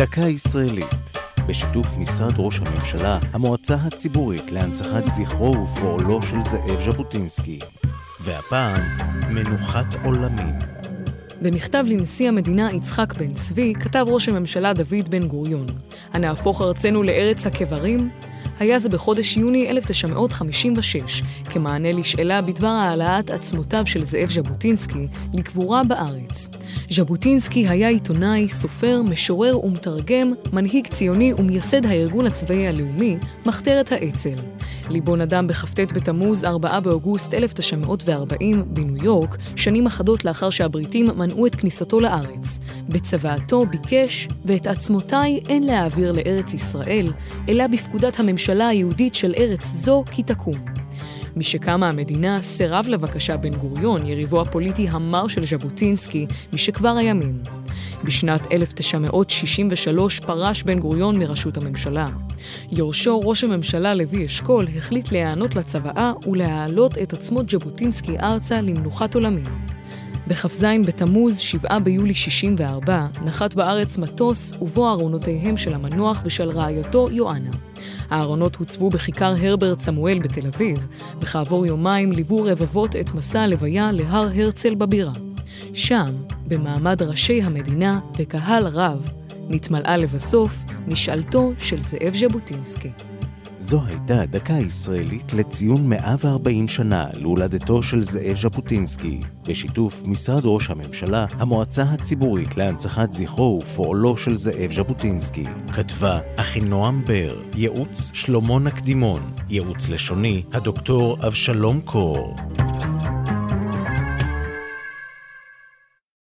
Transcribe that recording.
דקה ישראלית, בשיתוף משרד ראש הממשלה, המועצה הציבורית להנצחת זכרו ופועלו של זאב ז'בוטינסקי. והפעם, מנוחת עולמים. במכתב לנשיא המדינה יצחק בן צבי, כתב ראש הממשלה דוד בן גוריון: הנהפוך ארצנו לארץ הקברים? היה זה בחודש יוני 1956, כמענה לשאלה בדבר העלאת עצמותיו של זאב ז'בוטינסקי לקבורה בארץ. ז'בוטינסקי היה עיתונאי, סופר, משורר ומתרגם, מנהיג ציוני ומייסד הארגון הצבאי הלאומי, מחתרת האצ"ל. ליבו נדם בכ"ט בתמוז, 4 באוגוסט 1940, בניו יורק, שנים אחדות לאחר שהבריטים מנעו את כניסתו לארץ. בצוואתו ביקש, ואת עצמותיי אין להעביר לארץ ישראל, אלא בפקודת הממשלה היהודית של ארץ זו כי תקום. משקמה המדינה, סירב לבקשה בן גוריון, יריבו הפוליטי המר של ז'בוטינסקי, משכבר הימים. בשנת 1963 פרש בן גוריון מראשות הממשלה. יורשו, ראש הממשלה לוי אשכול, החליט להיענות לצוואה ולהעלות את עצמות ז'בוטינסקי ארצה למנוחת עולמים. בכ"ז בתמוז, 7 ביולי 64, נחת בארץ מטוס ובו ארונותיהם של המנוח ושל רעייתו יואנה. הארונות הוצבו בכיכר הרברט סמואל בתל אביב, וכעבור יומיים ליוו רבבות את מסע הלוויה להר הרצל בבירה. שם, במעמד ראשי המדינה וקהל רב, נתמלאה לבסוף משאלתו של זאב ז'בוטינסקי. זו הייתה דקה ישראלית לציון 140 שנה להולדתו של זאב ז'בוטינסקי, בשיתוף משרד ראש הממשלה, המועצה הציבורית להנצחת זכרו ופועלו של זאב ז'בוטינסקי. כתבה אחינועם בר, ייעוץ שלמה נקדימון, ייעוץ לשוני הדוקטור אבשלום קור.